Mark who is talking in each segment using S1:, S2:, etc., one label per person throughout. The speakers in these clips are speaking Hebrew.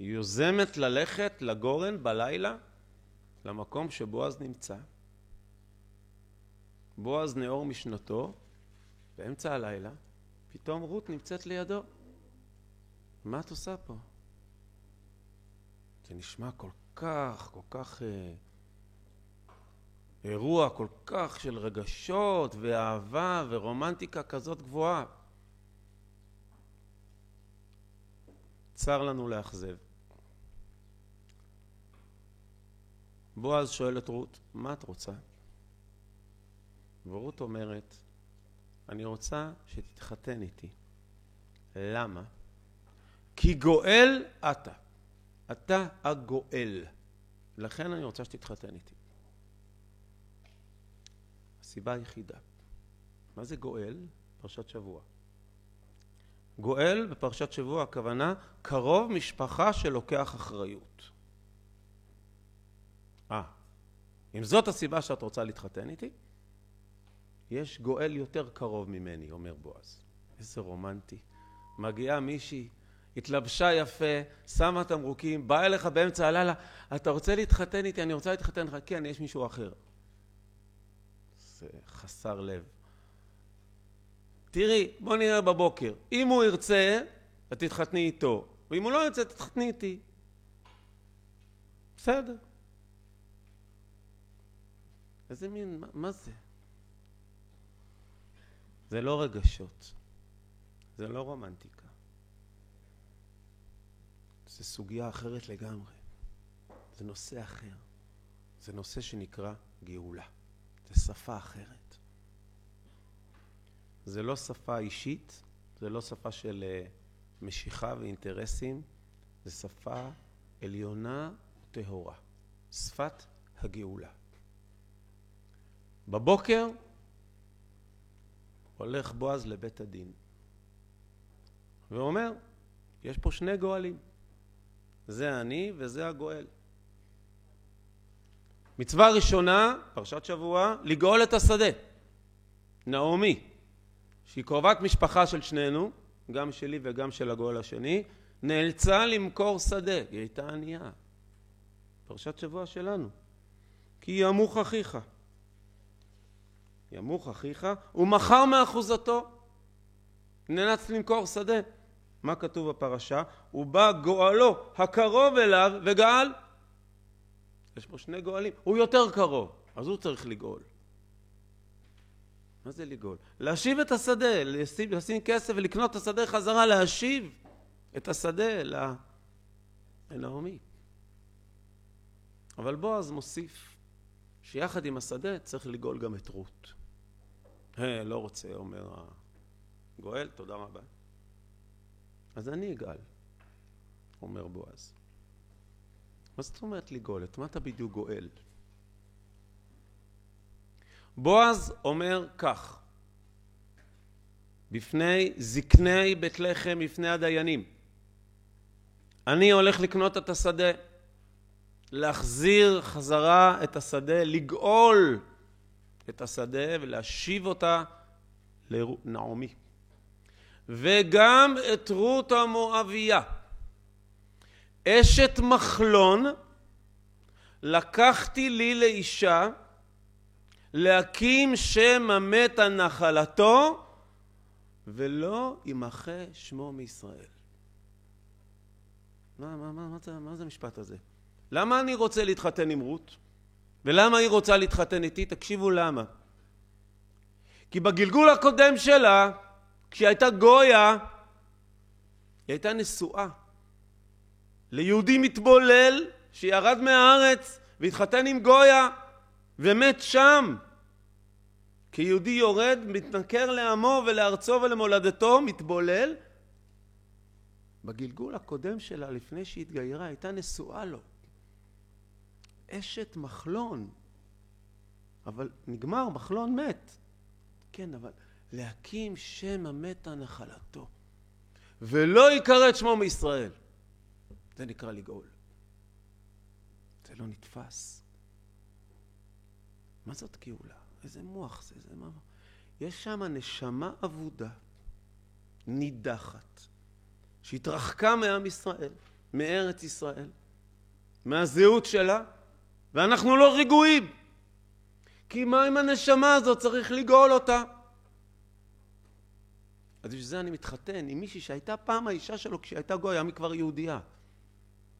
S1: היא יוזמת ללכת לגורן בלילה, למקום שבועז נמצא. בועז נאור משנתו, באמצע הלילה, פתאום רות נמצאת לידו. מה את עושה פה? זה נשמע כל כך, כל כך... אה, אירוע כל כך של רגשות ואהבה ורומנטיקה כזאת גבוהה. צר לנו לאכזב. בועז שואל את רות, מה את רוצה? ורות אומרת, אני רוצה שתתחתן איתי. למה? כי גואל אתה. אתה הגואל. לכן אני רוצה שתתחתן איתי. הסיבה היחידה. מה זה גואל? פרשת שבוע. גואל בפרשת שבוע הכוונה קרוב משפחה שלוקח אחריות. אה, אם זאת הסיבה שאת רוצה להתחתן איתי, יש גואל יותר קרוב ממני, אומר בועז. איזה רומנטי. מגיעה מישהי, התלבשה יפה, שמה תמרוקים, באה אליך באמצע הלילה, אתה רוצה להתחתן איתי? אני רוצה להתחתן איתך. כן, יש מישהו אחר. זה חסר לב. תראי, בוא נראה בבוקר. אם הוא ירצה, את תתחתני איתו, ואם הוא לא ירצה, תתחתני איתי. בסדר. איזה מין, מה, מה זה? זה לא רגשות, זה לא רומנטיקה. זה סוגיה אחרת לגמרי. זה נושא אחר. זה נושא שנקרא גאולה. זה שפה אחרת. זה לא שפה אישית, זה לא שפה של אה, משיכה ואינטרסים, זה שפה עליונה וטהורה. שפת הגאולה. בבוקר הולך בועז לבית הדין ואומר, יש פה שני גואלים, זה אני וזה הגואל. מצווה ראשונה, פרשת שבוע, לגאול את השדה. נעמי, שהיא קרובת משפחה של שנינו, גם שלי וגם של הגואל השני, נאלצה למכור שדה, היא הייתה ענייה. פרשת שבוע שלנו. כי ימוך אחיך. ימוך אחיך, ומכר מאחוזתו. נאלץ למכור שדה. מה כתוב בפרשה? ובא גואלו הקרוב אליו וגאל יש פה שני גואלים, הוא יותר קרוב, אז הוא צריך לגאול. מה זה לגאול? להשיב את השדה, לשים, לשים כסף ולקנות את השדה חזרה, להשיב את השדה לנעמי. אבל בועז מוסיף שיחד עם השדה צריך לגאול גם את רות. לא רוצה, אומר הגואל, תודה רבה. אז אני אגאל, אומר בועז. מה זאת אומרת לגאול? את מה אתה בדיוק גואל? בועז אומר כך, בפני זקני בית לחם, בפני הדיינים, אני הולך לקנות את השדה, להחזיר חזרה את השדה, לגאול את השדה ולהשיב אותה לנעמי. וגם את רות המואביה. אשת מחלון לקחתי לי לאישה להקים שם המתה נחלתו ולא ימחה שמו מישראל. מה, מה, מה, מה, מה זה המשפט הזה? למה אני רוצה להתחתן עם רות? ולמה היא רוצה להתחתן איתי? תקשיבו למה. כי בגלגול הקודם שלה, כשהיא הייתה גויה, היא הייתה נשואה. ליהודי מתבולל שירד מהארץ והתחתן עם גויה ומת שם. כיהודי יורד, מתנכר לעמו ולארצו ולמולדתו, מתבולל. בגלגול הקודם שלה, לפני שהתגיירה, הייתה נשואה לו. אשת מחלון. אבל נגמר, מחלון מת. כן, אבל להקים שם המתה נחלתו. ולא יקרא את שמו מישראל. זה נקרא לגאול. זה לא נתפס. מה זאת גאולה? איזה מוח זה, זה מה... יש שם נשמה אבודה, נידחת, שהתרחקה מעם ישראל, מארץ ישראל, מהזהות שלה, ואנחנו לא רגועים. כי מה עם הנשמה הזאת? צריך לגאול אותה. אז בשביל זה אני מתחתן עם מישהי שהייתה פעם האישה שלו כשהייתה גוי, היום היא כבר יהודייה.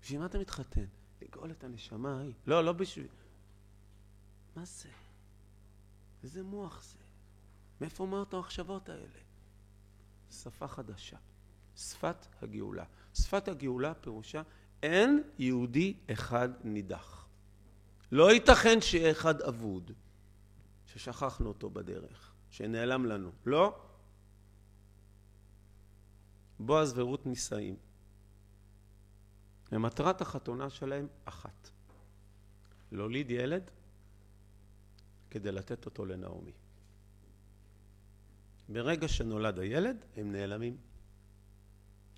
S1: בשביל מה אתה מתחתן? לגאול את הנשמה ההיא. לא, לא בשביל... מה זה? איזה מוח זה? מאיפה אמרת המחשבות האלה? שפה חדשה. שפת הגאולה. שפת הגאולה פירושה אין יהודי אחד נידח. לא ייתכן שיהיה אחד אבוד, ששכחנו אותו בדרך, שנעלם לנו. לא. בועז ורות נישאים. ומטרת החתונה שלהם אחת, להוליד ילד כדי לתת אותו לנעמי. ברגע שנולד הילד, הם נעלמים.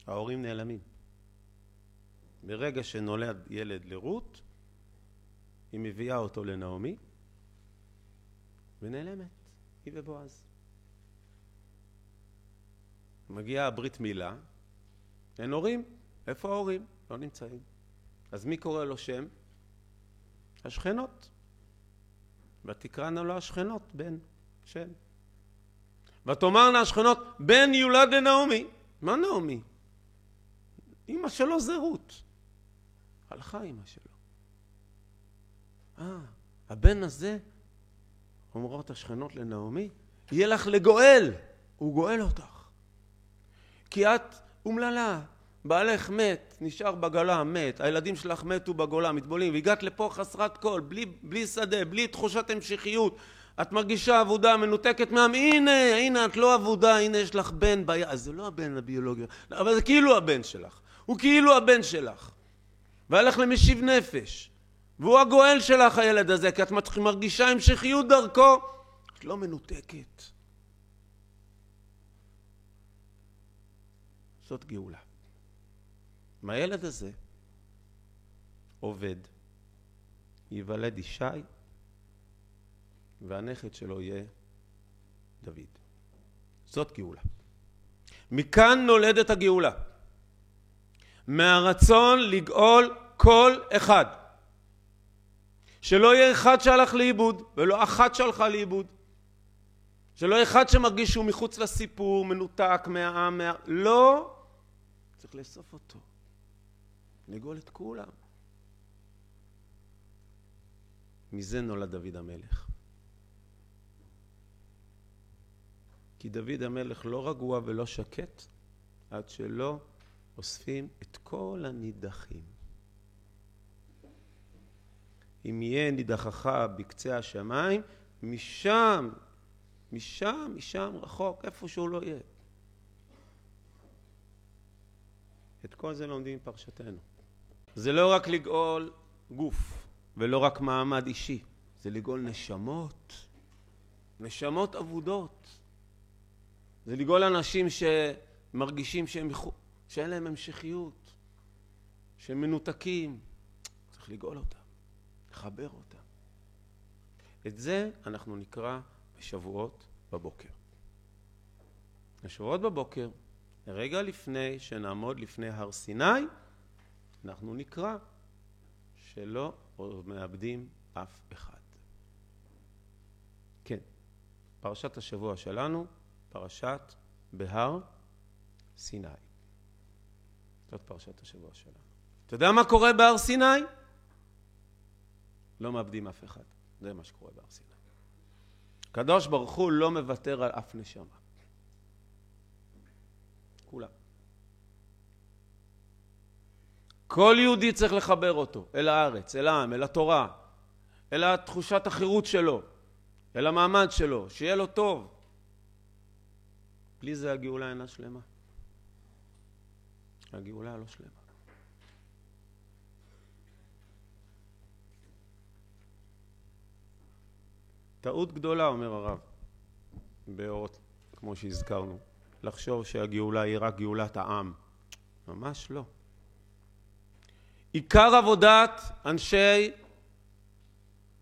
S1: ההורים נעלמים. ברגע שנולד ילד לרות, היא מביאה אותו לנעמי ונעלמת, היא ובועז. מגיעה הברית מילה, אין הורים, איפה ההורים? לא נמצאים. אז מי קורא לו שם? השכנות. ותקראנה לו השכנות בן שם. ותאמרנה השכנות בן יולד לנעמי. מה נעמי? אמא שלו זה רות. הלכה אמא שלו. אה, הבן הזה, אומרות השכנות לנעמי, יהיה לך לגואל. הוא גואל אותך. כי את אומללה, בעלך מת, נשאר בגולה, מת, הילדים שלך מתו בגולה, מתבולים, והגעת לפה חסרת כל, בלי, בלי שדה, בלי תחושת המשכיות, את מרגישה אבודה, מנותקת מעם, הנה, הנה, את לא אבודה, הנה יש לך בן ביד, אז זה לא הבן הביולוגי, אבל זה כאילו הבן שלך, הוא כאילו הבן שלך, והיה לך למשיב נפש, והוא הגואל שלך הילד הזה, כי את מרגישה המשכיות דרכו, את לא מנותקת. זאת גאולה. מהילד הזה עובד, ייוולד ישי, והנכד שלו יהיה דוד. זאת גאולה. מכאן נולדת הגאולה. מהרצון לגאול כל אחד. שלא יהיה אחד שהלך לאיבוד, ולא אחת שהלכה לאיבוד. שלא יהיה אחד שמרגיש שהוא מחוץ לסיפור, מנותק מהעם, מה... לא, צריך לאסוף אותו. לגאול את כולם. מזה נולד דוד המלך. כי דוד המלך לא רגוע ולא שקט עד שלא אוספים את כל הנידחים. אם יהיה נידחך בקצה השמיים, משם, משם, משם רחוק, איפה שהוא לא יהיה. את כל זה לומדים מפרשתנו. זה לא רק לגאול גוף ולא רק מעמד אישי, זה לגאול נשמות, נשמות אבודות. זה לגאול אנשים שמרגישים שהם, שאין להם המשכיות, שהם מנותקים. צריך לגאול אותם, לחבר אותם. את זה אנחנו נקרא בשבועות בבוקר. בשבועות בבוקר, רגע לפני שנעמוד לפני הר סיני, אנחנו נקרא שלא מאבדים אף אחד. כן, פרשת השבוע שלנו, פרשת בהר סיני. זאת פרשת השבוע שלנו. אתה יודע מה קורה בהר סיני? לא מאבדים אף אחד. זה מה שקורה בהר סיני. הקדוש ברוך הוא לא מוותר על אף נשמה. כולם. כל יהודי צריך לחבר אותו אל הארץ, אל העם, אל התורה, אל התחושת החירות שלו, אל המעמד שלו, שיהיה לו טוב. בלי זה הגאולה אינה שלמה. הגאולה לא שלמה. טעות גדולה, אומר הרב, באורות, כמו שהזכרנו, לחשוב שהגאולה היא רק גאולת העם. ממש לא. עיקר עבודת אנשי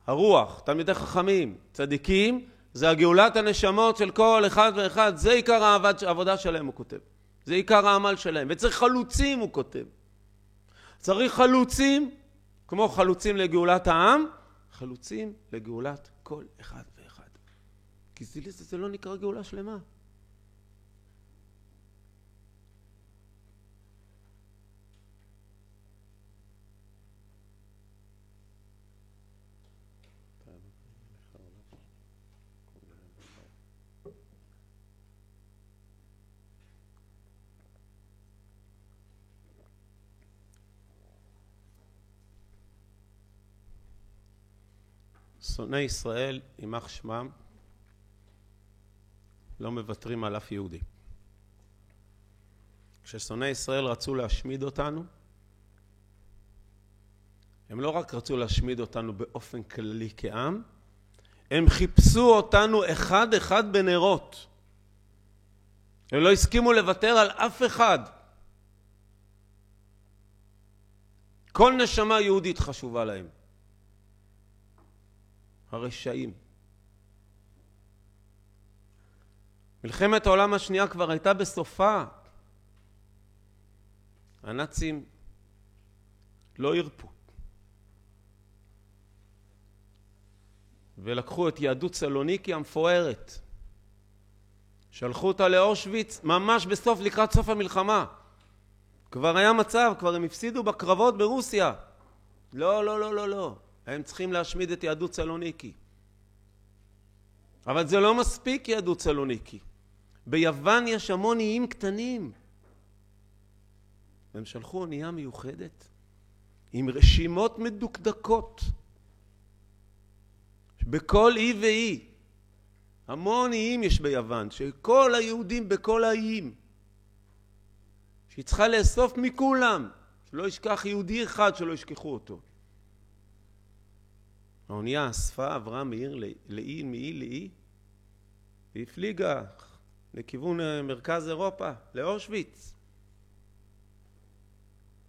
S1: הרוח, תלמידי חכמים, צדיקים, זה הגאולת הנשמות של כל אחד ואחד, זה עיקר העבודה שלהם, הוא כותב. זה עיקר העמל שלהם. וצריך חלוצים, הוא כותב. צריך חלוצים, כמו חלוצים לגאולת העם, חלוצים לגאולת כל אחד ואחד. כי זה, זה לא נקרא גאולה שלמה. שונאי ישראל, יימח שמם, לא מוותרים על אף יהודי. כששונאי ישראל רצו להשמיד אותנו, הם לא רק רצו להשמיד אותנו באופן כללי כעם, הם חיפשו אותנו אחד אחד בנרות. הם לא הסכימו לוותר על אף אחד. כל נשמה יהודית חשובה להם. הרשעים. מלחמת העולם השנייה כבר הייתה בסופה. הנאצים לא הרפו. ולקחו את יהדות סלוניקי המפוארת. שלחו אותה לאושוויץ ממש בסוף, לקראת סוף המלחמה. כבר היה מצב, כבר הם הפסידו בקרבות ברוסיה. לא, לא, לא, לא, לא. הם צריכים להשמיד את יהדות סלוניקי. אבל זה לא מספיק יהדות סלוניקי. ביוון יש המון איים קטנים. והם שלחו אונייה מיוחדת עם רשימות מדוקדקות בכל אי ואי. המון איים יש ביוון, שכל היהודים בכל האיים, שהיא צריכה לאסוף מכולם, שלא ישכח יהודי אחד שלא ישכחו אותו. האונייה אספה, עברה מעיר לאי, מאי לאי, והפליגה לכיוון אה, מרכז אירופה, לאושוויץ.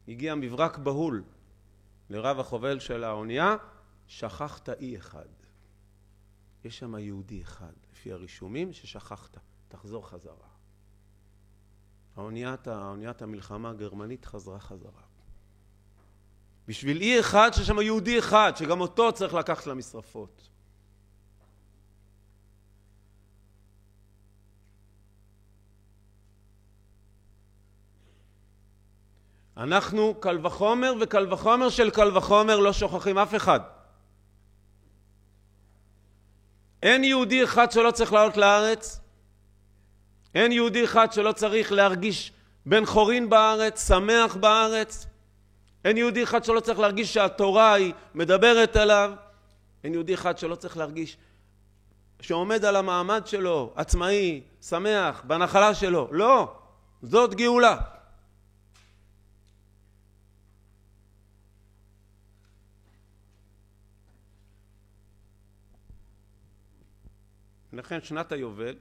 S1: הגיע מברק בהול לרב החובל של האונייה, שכחת אי אחד. יש שם יהודי אחד, לפי הרישומים, ששכחת, תחזור חזרה. האוניית, האוניית המלחמה הגרמנית חזרה חזרה. בשביל אי אחד שיש שם יהודי אחד, שגם אותו צריך לקחת למשרפות. אנחנו קל וחומר וקל וחומר של קל וחומר לא שוכחים אף אחד. אין יהודי אחד שלא צריך לעלות לארץ, אין יהודי אחד שלא צריך להרגיש בן חורין בארץ, שמח בארץ, אין יהודי אחד שלא צריך להרגיש שהתורה היא מדברת אליו, אין יהודי אחד שלא צריך להרגיש שעומד על המעמד שלו, עצמאי, שמח, בנחלה שלו. לא, זאת גאולה. לכן שנת היובל,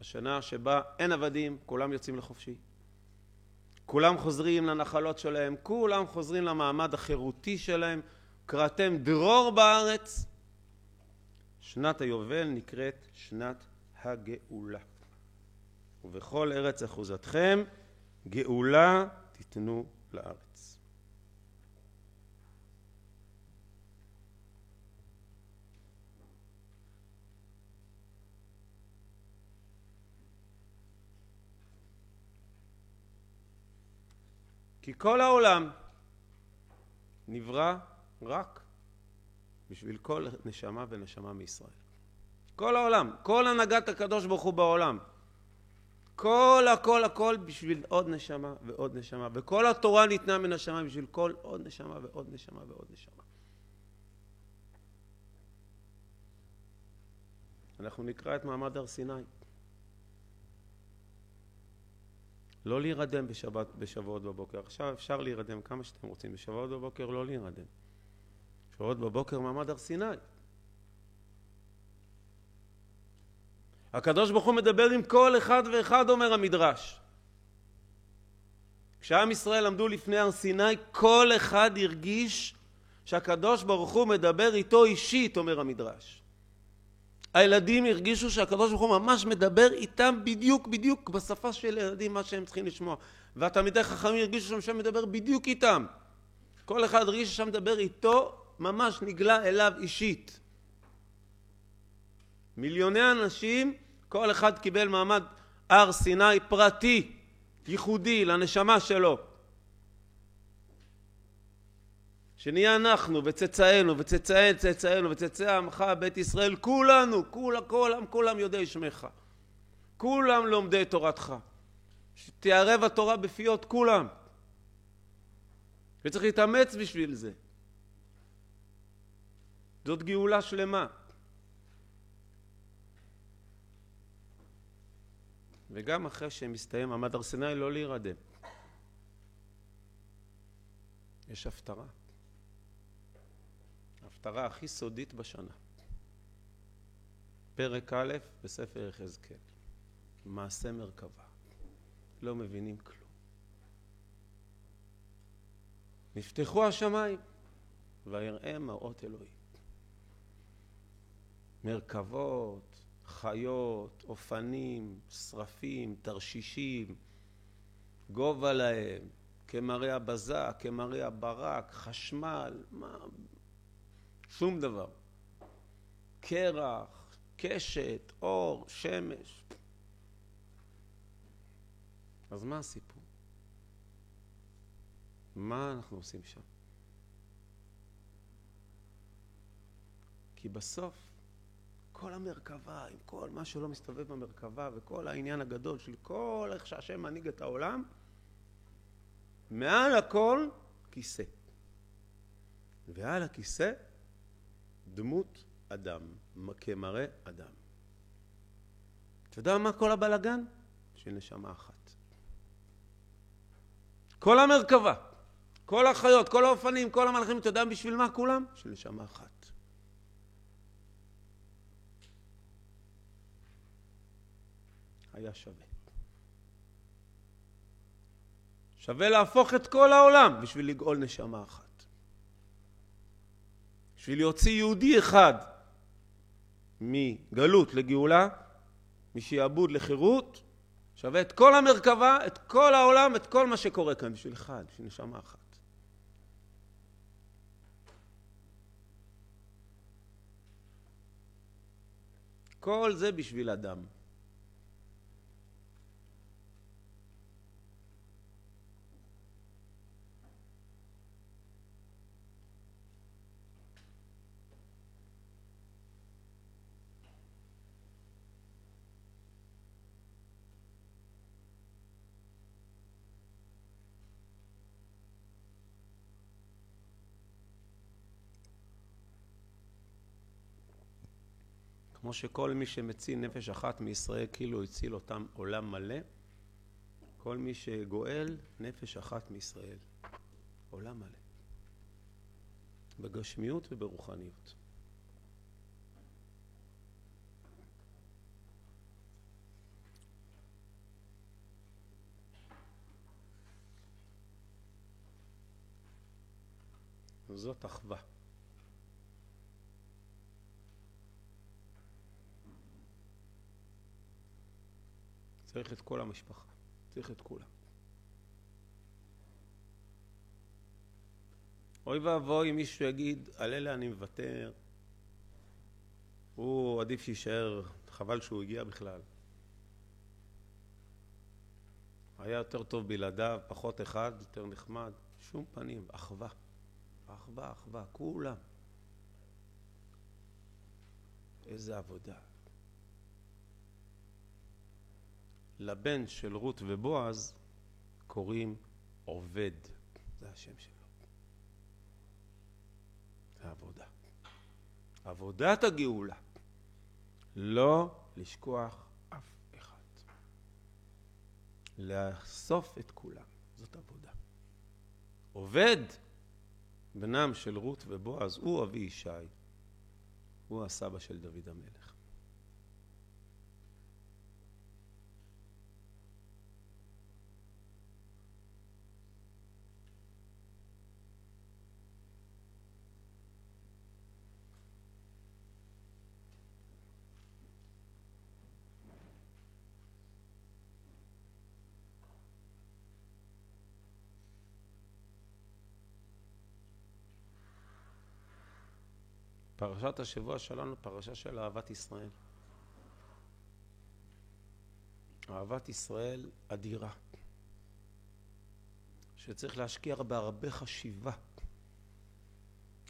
S1: השנה שבה אין עבדים, כולם יוצאים לחופשי. כולם חוזרים לנחלות שלהם, כולם חוזרים למעמד החירותי שלהם, קראתם דרור בארץ. שנת היובל נקראת שנת הגאולה. ובכל ארץ אחוזתכם גאולה תיתנו לארץ. כי כל העולם נברא רק בשביל כל נשמה ונשמה מישראל. כל העולם, כל הנהגת הקדוש ברוך הוא בעולם. כל הכל הכל בשביל עוד נשמה ועוד נשמה. וכל התורה ניתנה מן השמיים בשביל כל עוד נשמה ועוד נשמה ועוד נשמה. אנחנו נקרא את מעמד הר סיני. לא להירדם בשבת, בשבועות בבוקר. עכשיו אפשר להירדם כמה שאתם רוצים, בשבועות בבוקר לא להירדם. שבועות בבוקר מעמד הר סיני. הקדוש ברוך הוא מדבר עם כל אחד ואחד, אומר המדרש. כשעם ישראל עמדו לפני הר סיני, כל אחד הרגיש שהקדוש ברוך הוא מדבר איתו אישית, אומר המדרש. הילדים הרגישו שהקדוש ברוך הוא ממש מדבר איתם בדיוק בדיוק בשפה של ילדים מה שהם צריכים לשמוע. והתלמידי חכמים הרגישו שהשם מדבר בדיוק איתם. כל אחד הרגיש שהשם מדבר איתו ממש נגלה אליו אישית. מיליוני אנשים כל אחד קיבל מעמד הר סיני פרטי ייחודי לנשמה שלו שנהיה אנחנו וצאצאינו וצאצאי צאצאינו וצאצאי עמך בית ישראל כולנו כולם כולם כולם יודעי שמך. כולם לומדי תורתך. שתערב התורה בפיות כולם. וצריך להתאמץ בשביל זה. זאת גאולה שלמה. וגם אחרי שמסתיים מעמד הר סיני לא להירדם. יש הפטרה ההפטרה הכי סודית בשנה. פרק א' בספר יחזקאל, מעשה מרכבה. לא מבינים כלום. נפתחו השמיים ויראה מראות אלוהים. מרכבות, חיות, אופנים, שרפים, תרשישים, גובה להם, כמראה הבזק, כמראה הברק, חשמל, מה, שום דבר. קרח, קשת, אור, שמש. אז מה הסיפור? מה אנחנו עושים שם? כי בסוף כל המרכבה, עם כל מה שלא מסתובב במרכבה וכל העניין הגדול של כל איך שהשם מנהיג את העולם, מעל הכל כיסא. ועל הכיסא דמות אדם, כמראה אדם. אתה יודע מה כל הבלגן? של נשמה אחת. כל המרכבה, כל החיות, כל האופנים, כל המלאכים, אתה יודע בשביל מה כולם? של נשמה אחת. היה שווה. שווה להפוך את כל העולם בשביל לגאול נשמה אחת. בשביל להוציא יהודי אחד מגלות לגאולה, משעבוד לחירות, שווה את כל המרכבה, את כל העולם, את כל מה שקורה כאן, בשביל אחד, בשביל נשמה אחת. כל זה בשביל אדם. שכל מי שמציל נפש אחת מישראל כאילו הציל אותם עולם מלא, כל מי שגואל נפש אחת מישראל, עולם מלא. בגשמיות וברוחניות. זאת אחווה. צריך את כל המשפחה, צריך את כולם. אוי ואבוי אם מישהו יגיד, על אלה אני מוותר, הוא עדיף שיישאר, חבל שהוא הגיע בכלל. היה יותר טוב בלעדיו, פחות אחד, יותר נחמד, שום פנים, אחווה, אחווה, אחווה, כולם. איזה עבודה. לבן של רות ובועז קוראים עובד, זה השם שלו. זה עבודה. עבודת הגאולה. לא לשכוח אף אחד. לאסוף את כולם, זאת עבודה. עובד, בנם של רות ובועז, הוא אבי ישי, הוא הסבא של דוד המלך. פרשת השבוע שלנו, פרשה של אהבת ישראל. אהבת ישראל אדירה, שצריך להשקיע בה הרבה חשיבה.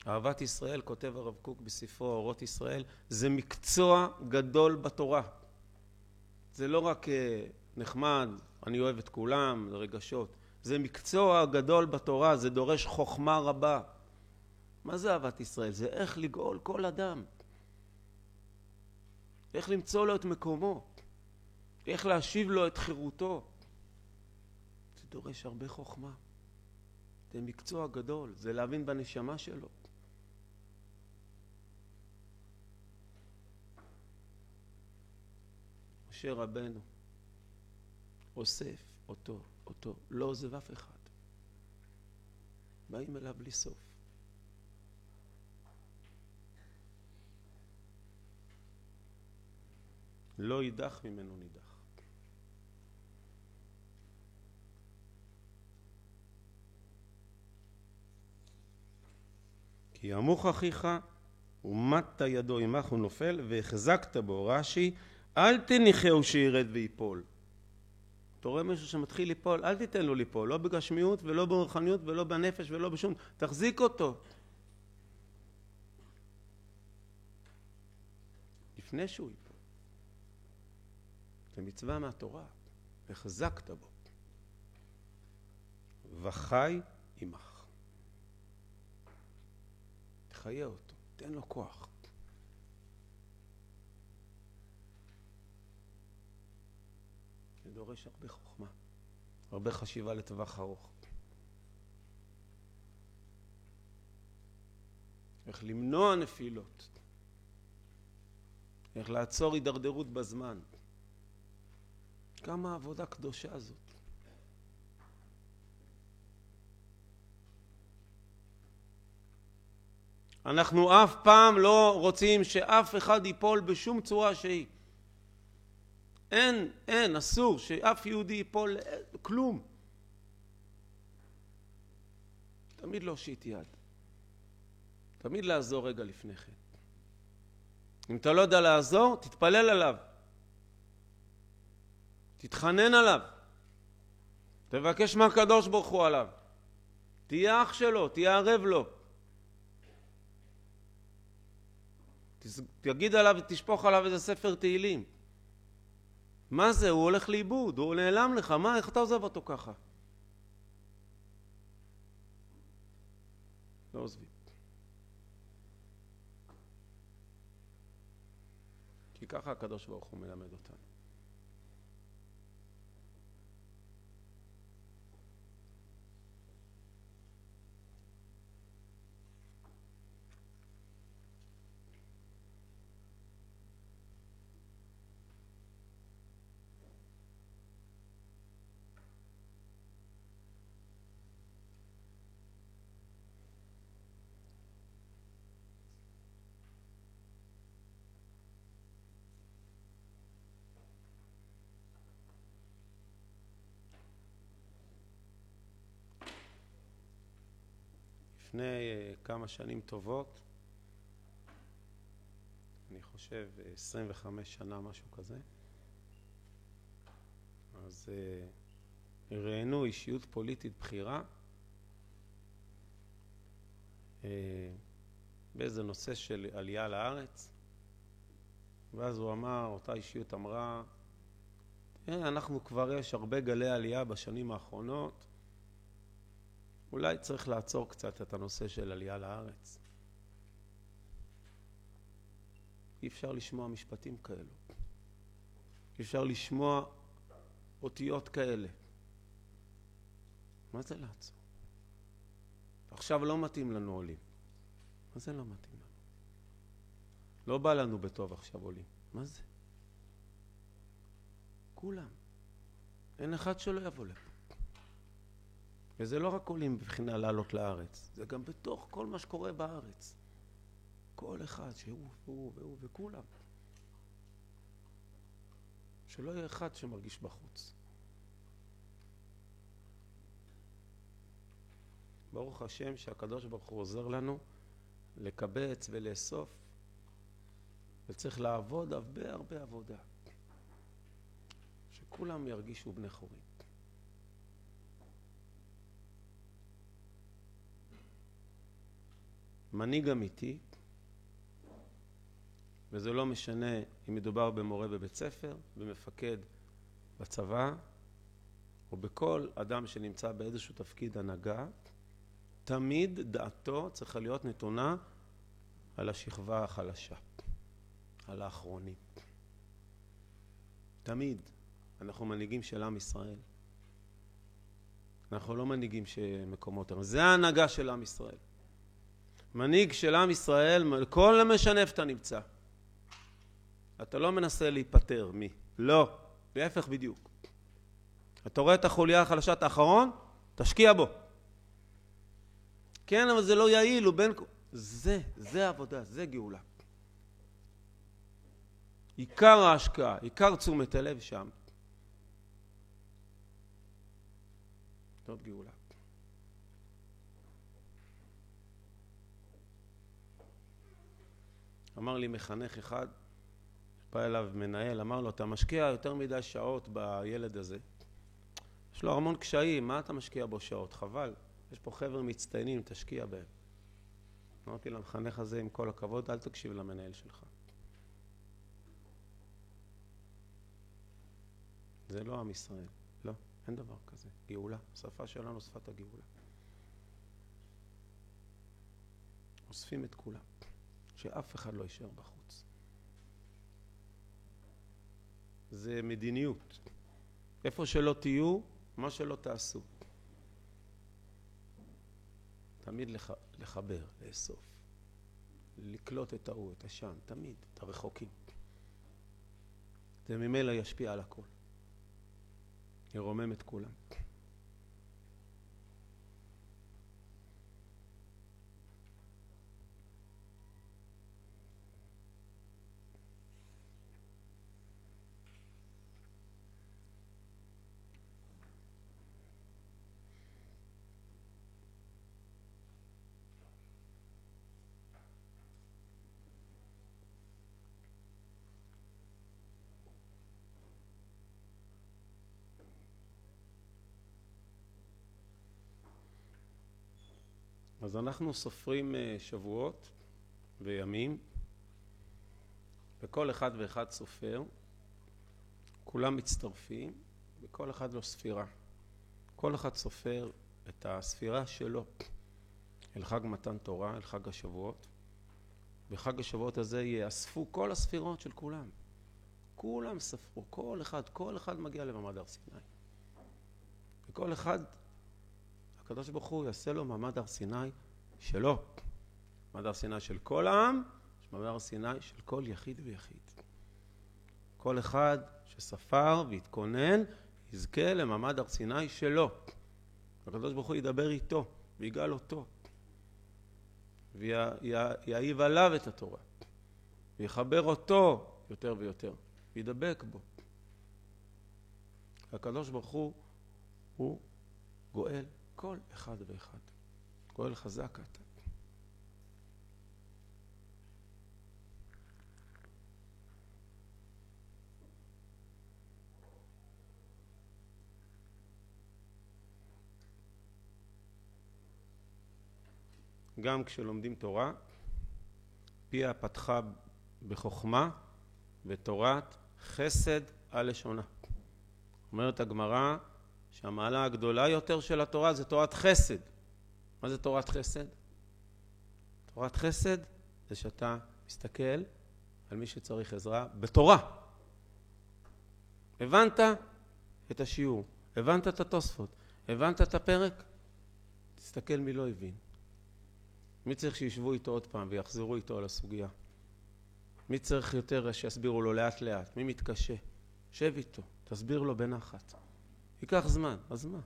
S1: אהבת ישראל, כותב הרב קוק בספרו אורות ישראל, זה מקצוע גדול בתורה. זה לא רק אה, נחמד, אני אוהב את כולם, זה רגשות. זה מקצוע גדול בתורה, זה דורש חוכמה רבה. מה זה אהבת ישראל? זה איך לגאול כל אדם. איך למצוא לו את מקומו. איך להשיב לו את חירותו. זה דורש הרבה חוכמה. זה מקצוע גדול, זה להבין בנשמה שלו. משה רבנו אוסף אותו, אותו, לא עוזב אף אחד. באים אליו בלי סוף. לא יידח ממנו נידח. כי ימוך אחיך ומטת ידו עמך הוא נופל והחזקת בו רש"י אל תניחהו שירד ויפול אתה רואה מישהו שמתחיל ליפול, אל תיתן לו ליפול, לא בגשמיות ולא ברוחניות ולא בנפש ולא בשום, תחזיק אותו. לפני שהוא ייפול. זה מצווה מהתורה, החזקת בו. וחי עמך. תחיה אותו, תן לו כוח. דורש הרבה חוכמה, הרבה חשיבה לטווח ארוך. איך למנוע נפילות, איך לעצור הידרדרות בזמן. כמה עבודה קדושה זאת. אנחנו אף פעם לא רוצים שאף אחד ייפול בשום צורה שהיא. אין, אין, אסור שאף יהודי ייפול כלום. תמיד להושיט יד. תמיד לעזור רגע לפני כן. אם אתה לא יודע לעזור, תתפלל עליו. תתחנן עליו. תבקש מהקדוש ברוך הוא עליו. תהיה אח שלו, תהיה ערב לו. תגיד עליו, ותשפוך עליו איזה ספר תהילים. מה זה? הוא הולך לאיבוד, הוא נעלם לך, מה, איך אתה עוזב אותו ככה? לא עוזבים. כי ככה הקדוש ברוך הוא מלמד אותנו. לפני אה, כמה שנים טובות, אני חושב 25 שנה, משהו כזה, אז אה, ראיינו אישיות פוליטית בכירה. אה, באיזה נושא של עלייה לארץ, ואז הוא אמר, אותה אישיות אמרה, אנחנו כבר יש הרבה גלי עלייה בשנים האחרונות, אולי צריך לעצור קצת את הנושא של עלייה לארץ. אי אפשר לשמוע משפטים כאלו. אי אפשר לשמוע אותיות כאלה. מה זה לעצור? עכשיו לא מתאים לנו עולים. מה זה לא מתאים לנו? לא בא לנו בטוב עכשיו עולים. מה זה? כולם. אין אחד שלא יבוא לפה. וזה לא רק עולים בבחינה לעלות לארץ, זה גם בתוך כל מה שקורה בארץ. כל אחד שהוא והוא והוא וכולם. שלא יהיה אחד שמרגיש בחוץ. ברוך השם שהקדוש ברוך הוא עוזר לנו לקבץ ולאסוף וצריך לעבוד הרבה הרבה עבודה. שכולם ירגישו בני חורים. מנהיג אמיתי, וזה לא משנה אם מדובר במורה בבית ספר, במפקד בצבא, או בכל אדם שנמצא באיזשהו תפקיד הנהגה, תמיד דעתו צריכה להיות נתונה על השכבה החלשה, על האחרונים. תמיד. אנחנו מנהיגים של עם ישראל. אנחנו לא מנהיגים של מקומות. זה ההנהגה של עם ישראל. מנהיג של עם ישראל, כל משנה איפה אתה נמצא. אתה לא מנסה להיפטר מי. לא. להפך בדיוק. אתה רואה את החוליה החלשה, את האחרון, תשקיע בו. כן, אבל זה לא יעיל, הוא בין... זה, זה עבודה, זה גאולה. עיקר ההשקעה, עיקר תשומת הלב שם. זאת גאולה. אמר לי מחנך אחד, בא אליו מנהל, אמר לו, אתה משקיע יותר מדי שעות בילד הזה. יש לו המון קשיים, מה אתה משקיע בו שעות? חבל. יש פה חבר'ה מצטיינים, תשקיע בהם. אמרתי למחנך הזה, עם כל הכבוד, אל תקשיב למנהל שלך. זה לא עם ישראל. לא, אין דבר כזה. גאולה. השפה שלנו שפת הגאולה. אוספים את כולם, שאף אחד לא יישאר בחוץ. זה מדיניות. איפה שלא תהיו, מה שלא תעשו. תמיד לח... לחבר, לאסוף, לקלוט את ההוא, את השם, תמיד, את הרחוקים. זה ממילא ישפיע על הכל. ירומם את כולם. אז אנחנו סופרים אה, שבועות וימים, וכל אחד ואחד סופר, כולם מצטרפים, וכל אחד לו ספירה. כל אחד סופר את הספירה שלו אל חג מתן תורה, אל חג השבועות. בחג השבועות הזה יאספו כל הספירות של כולם. כולם ספרו, כל אחד, כל אחד מגיע למעמד הר סיני. וכל אחד הקדוש ברוך הוא יעשה לו מעמד הר סיני שלו. מעמד הר סיני של כל העם, מעמד הר סיני של כל יחיד ויחיד. כל אחד שספר והתכונן יזכה למעמד הר סיני שלו. הקדוש ברוך הוא ידבר איתו ויגאל אותו ויעיב עליו את התורה ויחבר אותו יותר ויותר וידבק בו. הקדוש ברוך הוא הוא גואל כל אחד ואחד. גואל חזק אתה. גם כשלומדים תורה, פיה פתחה בחוכמה ותורת חסד על לשונה. אומרת הגמרא שהמעלה הגדולה יותר של התורה זה תורת חסד. מה זה תורת חסד? תורת חסד זה שאתה מסתכל על מי שצריך עזרה בתורה. הבנת את השיעור, הבנת את התוספות, הבנת את הפרק? תסתכל מי לא הבין. מי צריך שישבו איתו עוד פעם ויחזרו איתו על הסוגיה? מי צריך יותר שיסבירו לו לאט לאט? מי מתקשה? שב איתו, תסביר לו בנחת. ייקח זמן, אז מה?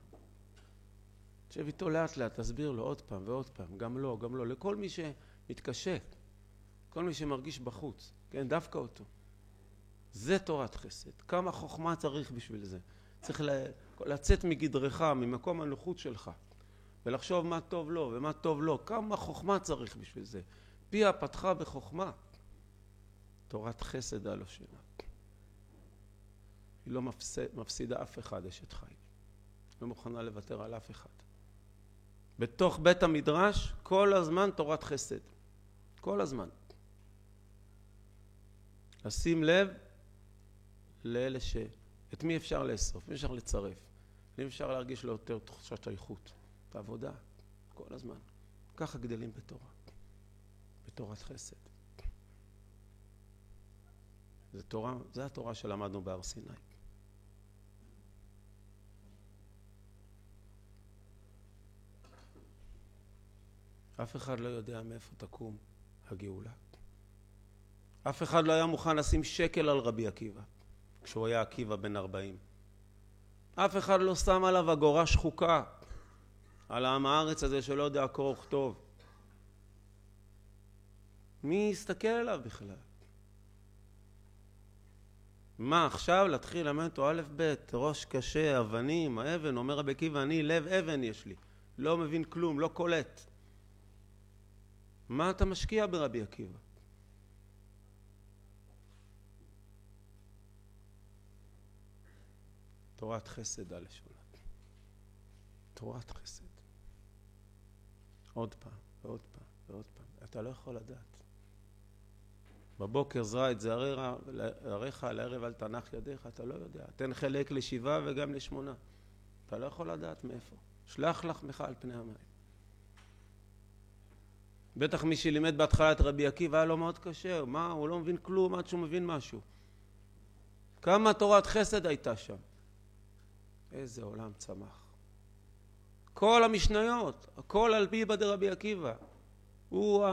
S1: תשב איתו לאט לאט, תסביר לו עוד פעם ועוד פעם, גם לא, גם לא, לכל מי שמתקשה, כל מי שמרגיש בחוץ, כן, דווקא אותו. זה תורת חסד. כמה חוכמה צריך בשביל זה. צריך לצאת מגדרך, ממקום הנוחות שלך, ולחשוב מה טוב לו ומה טוב לו. כמה חוכמה צריך בשביל זה. פיה פתחה בחוכמה. תורת חסד על השינה. היא לא מפסיד, מפסידה אף אחד, אשת חי. לא מוכנה לוותר על אף אחד. בתוך בית המדרש כל הזמן תורת חסד. כל הזמן. לשים לב לאלה ש... את מי אפשר לאסוף, מי אפשר לצרף, מי אפשר להרגיש לו יותר תחושת שייכות, בעבודה, כל הזמן. ככה גדלים בתורה, בתורת חסד. זה תורה, זה התורה שלמדנו בהר סיני. אף אחד לא יודע מאיפה תקום הגאולה. אף אחד לא היה מוכן לשים שקל על רבי עקיבא, כשהוא היה עקיבא בן ארבעים. אף אחד לא שם עליו אגורה שחוקה, על העם הארץ הזה שלא יודע קרוא וכתוב. מי יסתכל עליו בכלל? מה עכשיו להתחיל ללמד אותו א' ב', ראש קשה, אבנים, האבן, אומר רבי עקיבא, אני לב אבן יש לי, לא מבין כלום, לא קולט. מה אתה משקיע ברבי עקיבא? תורת חסד על לשונה. תורת חסד. עוד פעם, ועוד פעם, ועוד פעם. אתה לא יכול לדעת. בבוקר זרע את לערב על תנח ידיך, אתה לא יודע. תן חלק לשבעה וגם לשמונה. אתה לא יכול לדעת מאיפה. שלח לחמך על פני המים. בטח מי שלימד בהתחלה את רבי עקיבא היה לו מאוד קשה, מה, הוא לא מבין כלום עד שהוא מבין משהו. כמה תורת חסד הייתה שם. איזה עולם צמח. כל המשניות, הכל על פי בדי רבי עקיבא. הוא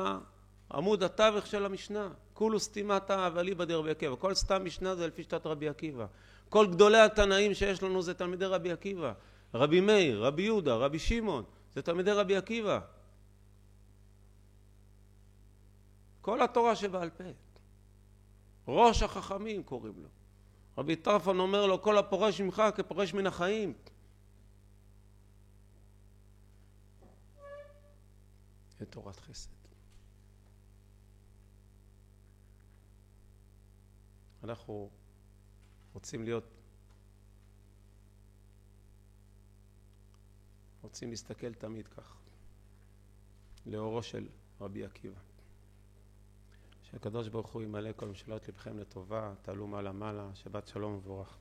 S1: עמוד התווך של המשנה. כולו סתימת האב אליבא דרבי עקיבא. כל סתם משנה זה לפי שיטת רבי עקיבא. כל גדולי התנאים שיש לנו זה תלמידי רבי עקיבא. רבי מאיר, רבי יהודה, רבי שמעון, זה תלמידי רבי עקיבא. כל התורה שבעל פה. ראש החכמים קוראים לו. רבי טרפון אומר לו, כל הפורש ממך כפורש מן החיים. זה תורת חסד. אנחנו רוצים להיות, רוצים להסתכל תמיד כך, לאורו של רבי עקיבא. שהקדוש ברוך הוא ימלא כל משאלות לבכם לטובה, תעלו מעלה מעלה, שבת שלום ומבורך.